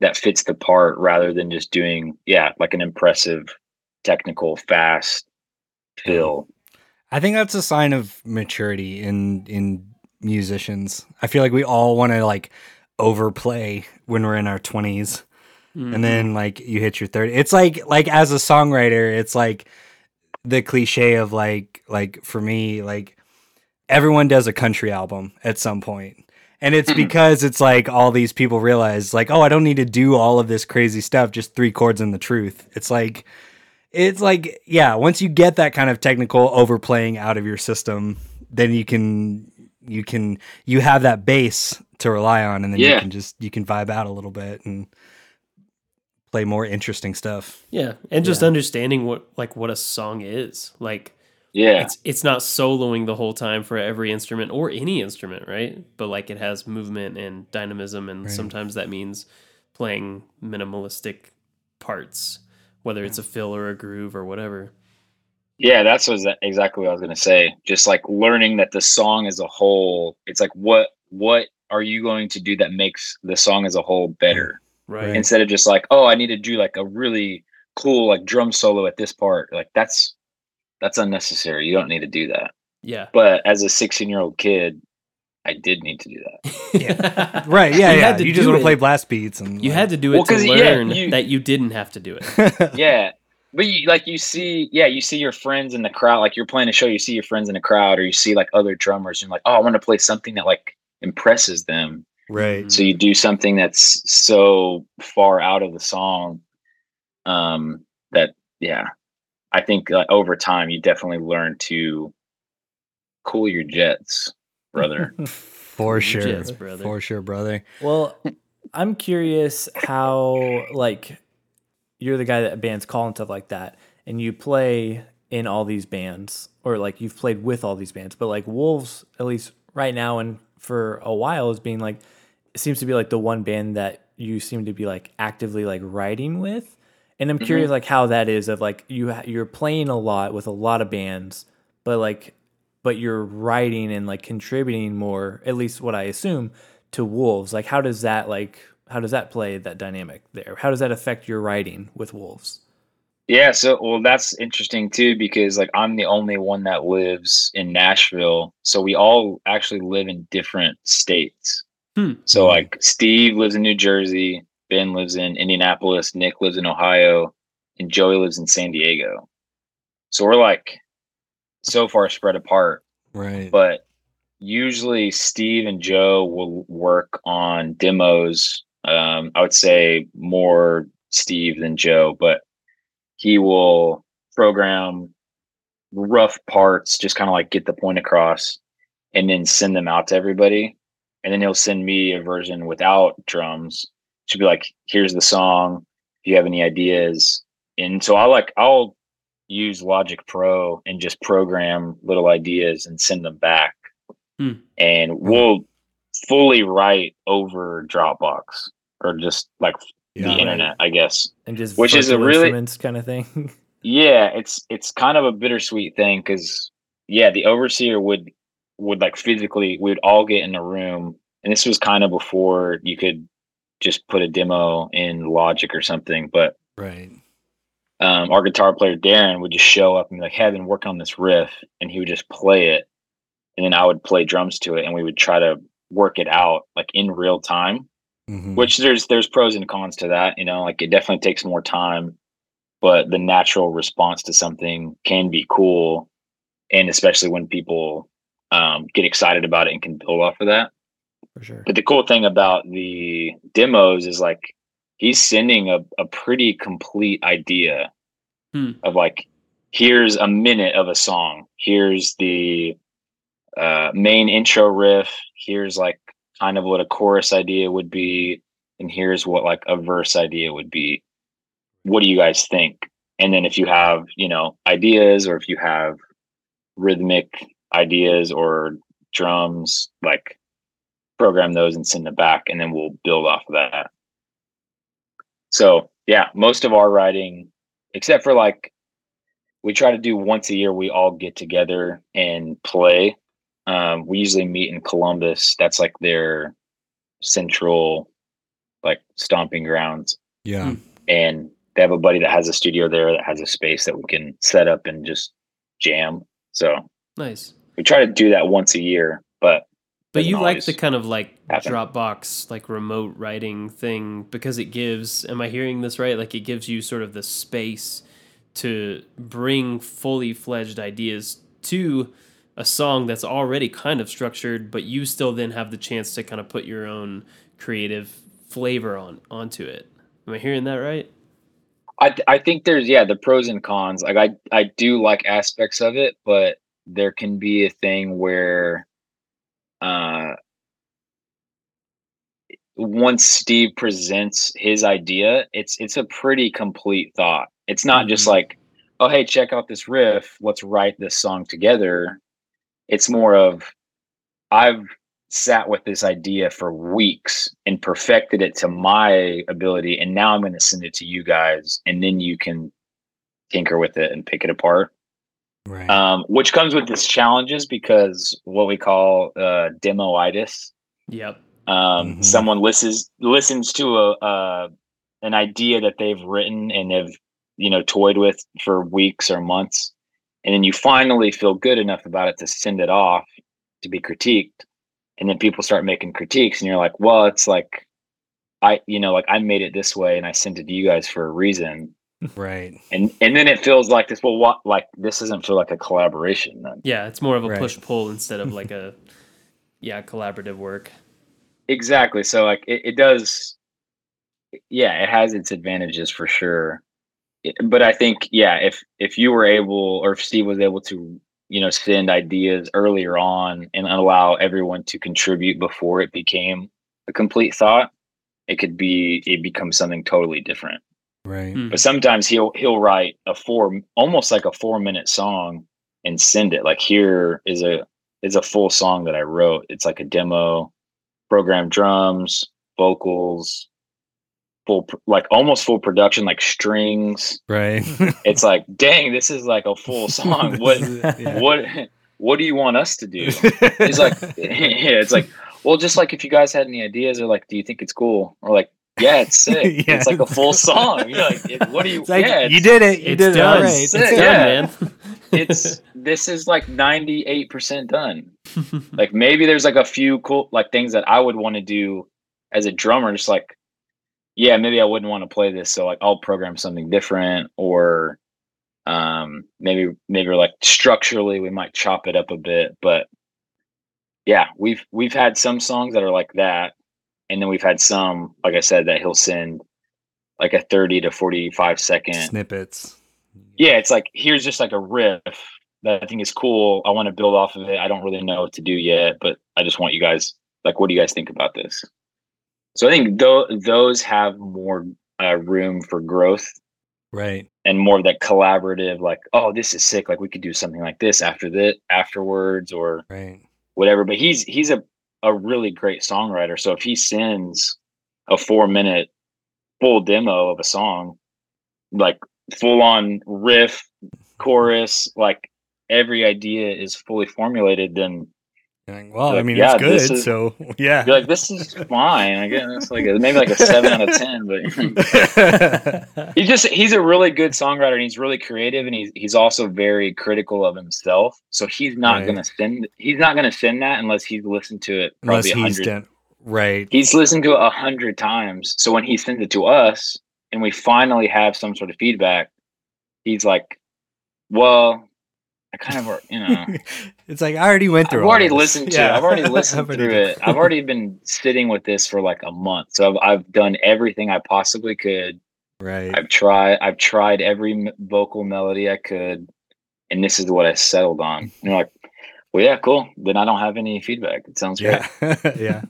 C: that fits the part rather than just doing yeah like an impressive technical fast fill
A: I think that's a sign of maturity in in musicians. I feel like we all want to like overplay when we're in our 20s
B: Mhm.
A: and then like you hit your 30 it's like like as a songwriter it's like the cliche of like like for me like everyone does a country album at some point. And it's because it's like all these people realize like oh i don't need to do all of this crazy stuff just three chords and the truth. It's like it's like yeah once you get that kind of technical overplaying out of your system then you can you can you have that base to rely on and then you can just you can vibe out a little bit and play more interesting stuff
B: Yeah, and just
A: Yeah.
B: understanding what like what a song is. Like
C: yeah
B: it's it's not soloing the whole time for every instrument or any instrument, right? But like it has movement and dynamism and
A: Right.
B: sometimes that means playing minimalistic parts, whether it's a fill or a groove or whatever.
C: yeah that's was exactly what i was going to say just like learning that the song as a whole it's like what what are you going to do that makes the song as a whole better
B: Right.
A: Right.
C: instead of just like oh i need to do like a really cool like drum solo at this part like that's that's unnecessary you don't need to do that
B: Yeah.
C: but as a 16 year old kid i did need to do that
B: yeah.
A: right yeah
B: You
A: yeah
B: had to
A: you just want to play blast beats and
B: You
A: like-
B: had to do it
C: Well,
B: to
C: 'cause, yeah,
B: learn
C: you-
B: that you didn't have to do it.
C: yeah But you, like you see, yeah, you see your friends in the crowd. Like you're playing a show, you see your friends in the crowd, or you see like other drummers, and you're like, oh, I want to play something that like impresses them.
A: Right.
C: So you do something that's so far out of the song, um, that yeah, I think like over time you definitely learn to cool your jets, brother.
A: For sure.
B: Jets, brother.
A: For sure, brother.
D: Well, I'm curious how like you're the guy that bands call and stuff like that, and you play in all these bands, or like you've played with all these bands, but like Wolves, at least right now and for a while, is being like it seems to be like the one band that you seem to be like actively like writing with, and I'm mm-hmm. curious like how that is of like you ha- you're playing a lot with a lot of bands, but like but you're writing and like contributing more, at least what I assume, to Wolves. Like how does that like how does that play that dynamic there? How does that affect your writing with Wolves?
C: Yeah, so well that's interesting too because like I'm the only one that lives in Nashville. So we all actually live in different states.
B: Hmm.
C: So like Steve lives in New Jersey, Ben lives in Indianapolis, Nick lives in Ohio, and Joey lives in San Diego. So we're like so far spread apart,
A: Right.
C: but usually Steve and Joe will work on demos. Um, I would say more Steve than Joe, but he will program rough parts, just kind of like get the point across, and then send them out to everybody. And then he'll send me a version without drums. Should be like, here's the song. If you have any ideas, and so I like I'll use Logic Pro and just program little ideas and send them back.
B: Hmm.
C: And we'll fully write over Dropbox or just like
A: Yeah.
C: the internet, I guess.
D: And just
C: Which is a
D: virtual
C: really-
D: kind of thing.
C: Yeah, it's it's kind of a bittersweet thing because yeah, the overseer would would like physically we'd all get in a room, and this was kind of before you could just put a demo in Logic or something. But
A: Right.
C: Um, our guitar player Darren would just show up and be like, "Hey, I've been working on this riff," and he would just play it, and then I would play drums to it, and we would try to work it out like in real time
A: Mhm.
C: which there's there's pros and cons to that you know like it definitely takes more time but the natural response to something can be cool and especially when people um, get excited about it and can build off of that
D: For sure.
C: but the cool thing about the demos is like he's sending a, a pretty complete idea
B: Hmm.
C: of like here's a minute of a song. Here's the uh, main intro riff. Here's like kind of what a chorus idea would be. And here's what like a verse idea would be. What do you guys think? And then if you have you know ideas or if you have rhythmic ideas or drums like program those and send them back and then we'll build off of that so yeah most of our writing except for like we try to do once a year we all get together and play. Um, we usually meet in columbus. That's like their central like stomping grounds.
A: Yeah.
C: and they have a buddy that has a studio there that has a space that we can set up and just jam. So
B: Nice.
C: we try to do that once a year but
B: But you like the kind of like
C: happen.
B: Dropbox, like remote writing thing because it gives, am I hearing this right? Like it gives you sort of the space to bring fully fledged ideas to a song that's already kind of structured, but you still then have the chance to kind of put your own creative flavor on onto it. Am I hearing that right?
C: I I think there's yeah the pros and cons. Like I I do like aspects of it, but there can be a thing where uh once Steve presents his idea, it's it's a pretty complete thought. It's not just
B: Mhm.
C: like, oh hey, check out this riff, let's write this song together. It's more of I've sat with this idea for weeks and perfected it to my ability and now i'm going to send it to you guys and then you can tinker with it and pick it apart
A: Right.
C: um, which comes with its challenges because what we call uh, demoitis
B: Yep.
C: um,
A: Mhm.
C: someone listens listens to a uh, an idea that they've written and have you know toyed with for weeks or months and then you finally feel good enough about it to send it off to be critiqued and then people start making critiques and you're like well it's like i you know like i made it this way and i sent it to you guys for a reason
A: Right.
C: and and then it feels like this. Well, what like this doesn't feel like a collaboration then.
B: Yeah, it's more of a
A: Right.
B: push pull instead of like a yeah collaborative work.
C: Exactly. So like it, it does yeah, it has its advantages for sure. It- but I think yeah, if if you were able or if Steve was able to, you know, send ideas earlier on and allow everyone to contribute before it became a complete thought, it could be it becomes something totally different.
A: Right.
B: Hmm.
C: But sometimes he'll he'll write a four almost like a 4 minute song and send it. Like here is a is a full song that I wrote. It's like a demo, program drums, vocals, full like almost full production like strings.
A: Right.
C: It's like, "Dang, this is like a full song. What
A: Yeah.
C: what what do you want us to do?" It's like yeah, it's like, "Well, just like if you guys had any ideas or like do you think it's cool?" Or like, "Yeah, it's sick.
A: Yeah.
C: It's like a full song." You're like, it, "What do you
A: It's like
C: yeah,
A: you did it. You
B: It's
A: did it. All
B: done.
A: right.
B: It's
C: Sick,
B: done,
C: yeah.
B: man.
C: it's this is like 98% done like maybe there's like a few cool like things that i would want to do as a drummer just like yeah maybe i wouldn't want to play this so like i'll program something different or um maybe maybe like structurally we might chop it up a bit but yeah we've we've had some songs that are like that and then we've had some like i said that he'll send like a 30 to 45 second
A: Snippets.
C: yeah, it's like here's just like a riff that I think is cool. I want to build off of it. I don't really know what to do yet, but I just want you guys like, what do you guys think about this? So I think tho- those have more uh, room for growth
A: Right.
C: and more of that collaborative. Like, oh, this is sick. Like we could do something like this after that afterwards or
A: Right.
C: whatever. But he's he's a a really great songwriter. So if he sends a four minute full demo of a song, like full on riff, chorus, like every idea is fully formulated, then
A: like, well, I mean,
C: yeah,
A: it's good.
C: is-
A: so yeah.
C: you're like, this is fine. I guess it's like a, maybe like a seven out of ten, but he just he's a really good songwriter and he's really creative and he's he's also very critical of himself. So he's not
A: Right.
C: gonna send he's not gonna send that unless he's listened to it probably a
A: he's
C: hundred
A: done. Right.
C: he's listened to it a hundred times. So when he sends it to us and we finally have some sort of feedback, he's like, Well, I kind of you know
A: it's like I already went through.
C: I've already
A: this.
C: listened to
A: Yeah.
C: I've already listened
A: I've already
C: through it. I've already been sitting with this for like a month. So I've I've done everything I possibly could.
A: right.
C: I've tried I've tried every vocal melody I could and this is what I settled on. And you're like, "Well, yeah, cool. Then I don't have any feedback. It sounds great."
A: yeah. yeah.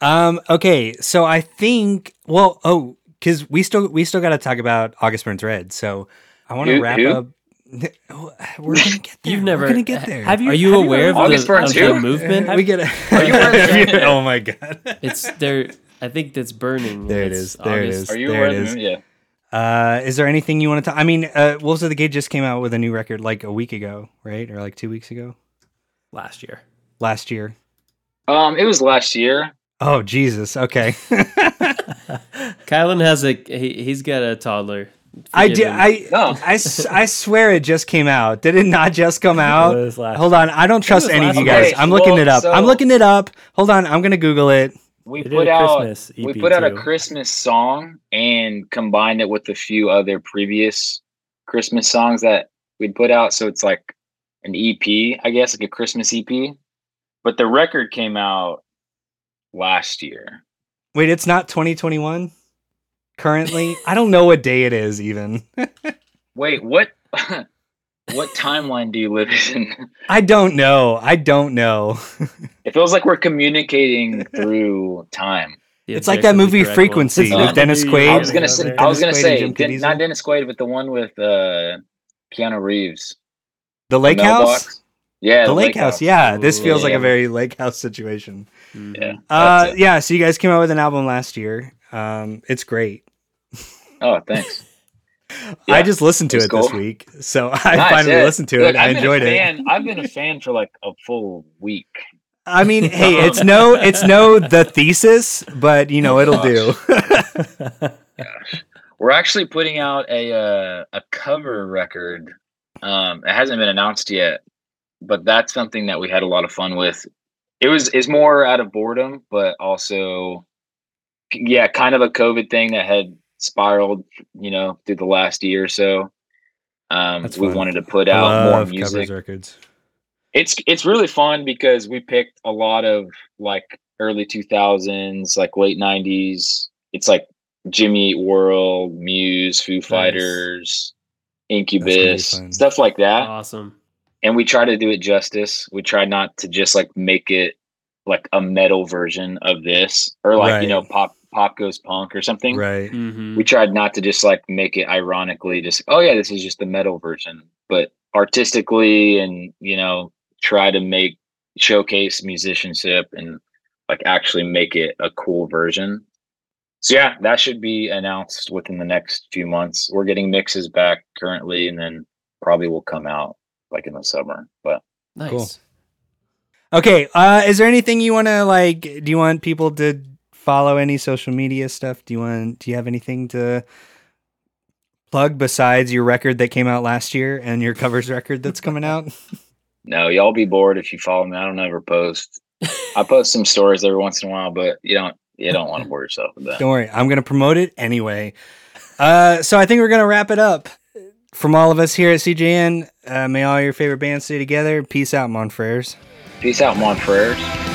A: Um. Okay. So I think. Well. Oh, because we still we still got to talk about August Burns Red. So I want to wrap
C: who?
A: up. We're gonna get there.
B: You've never
A: We're gonna get there.
D: Have you?
B: Are you
D: have
B: aware of the, of the movement?
A: we get.
C: Are you aware
A: oh my god.
B: It's there. I think that's burning.
A: There it
B: It's
A: there it
B: August.
A: is.
C: Are you
A: There
C: aware
A: it
C: of
A: is.
C: the movie? Yeah.
A: Uh, is there anything you want to? talk? I mean, uh, Wolves of the Gate just came out with a new record like a week ago, right, or like two weeks ago,
D: last year?
A: last year.
C: Um, it was last year.
A: Oh Jesus. Okay.
B: Kylan has a he, he's got a toddler.
A: I
B: Forgive
A: did.
B: him.
A: I,
C: No.
A: I s- I swear it just came out. Did it not just come out? Hold on. I don't trust any of you guys.
C: week.
A: I'm looking
C: Well,
A: it up. I'm looking it up. Hold on. I'm gonna Google it.
C: We
D: They
C: put out we
D: EP
C: put out a. Christmas song and combined it with a few other previous Christmas songs that we'd put out. So it's like an EP, I guess, like a Christmas EP. But the record came out last year.
A: Wait, it's not 2021 currently. I don't know what day it is even.
C: Wait, what what timeline do you live in?
A: I don't know. I don't know.
C: It feels like we're communicating through time.
B: The
A: It's like that movie
B: correct
A: Frequency
C: Uh,
A: with Dennis Quaid.
C: I was gonna say
D: there-
C: I was gonna
A: Quaid
C: say
A: Jim
C: Den- not Dennis Quaid, but the one with uh Keanu Reeves.
A: The Lake
C: The
A: House.
C: Yeah,
A: The Lake House. Yeah, this
B: Ooh,
A: feels like
C: yeah.
A: a very Lake House situation.
C: Yeah.
A: Uh, yeah. So you guys came out with an album last year. Um, it's great.
C: Oh, thanks.
A: I just listened to it this week, so I
C: Nice,
A: finally
C: yeah.
A: listened to
C: Look,
A: it. I
C: I've been a
A: enjoyed it.
C: I've been a fan for like a full week.
A: I mean, hey, it's no, it's no the thesis, but you know it'll do.
C: We're actually putting out a uh, a cover record. Um, it hasn't been announced yet, but that's something that we had a lot of fun with. It was is more out of boredom, but also, yeah, kind of a COVID thing that had spiraled, you know, through the last year or so. Um,
A: That's
C: we
A: fun.
C: wanted to put
A: I
C: out more music.
A: records.
C: It's it's really fun because we picked a lot of like early 2000s, like late 90s. It's like Jimmy Eat World, Muse, Foo Fighters, Incubus, stuff like that
B: Awesome.
C: and we try to do it justice. We try not to just like make it like a metal version of this or like
A: Right.
C: you know pop pop goes punk or something.
A: Right.
B: hmm
C: We tried not to just like make it ironically just oh yeah this is just the metal version, but artistically and you know try to make showcase musicianship and like actually make it a cool version. So yeah, that should be announced within the next few months. We're getting mixes back currently and then probably will come out like in the summer. But
B: Nice.
A: Cool. Okay. Uh, is there anything you want to like? Do you want people to follow any social media stuff? Do you want? Do you have anything to plug besides your record that came out last year and your covers record that's coming out?
C: no, y'all be bored if you follow me. I don't ever post. I post some stories every once in a while, but you don't you don't want to bore yourself with that.
A: Don't worry, I'm gonna promote it anyway. Uh, so I think we're gonna wrap it up. From all of us here at CJN, uh, may all your favorite bands stay together. Peace out, Monfreres.
C: Peace out, Monfreres.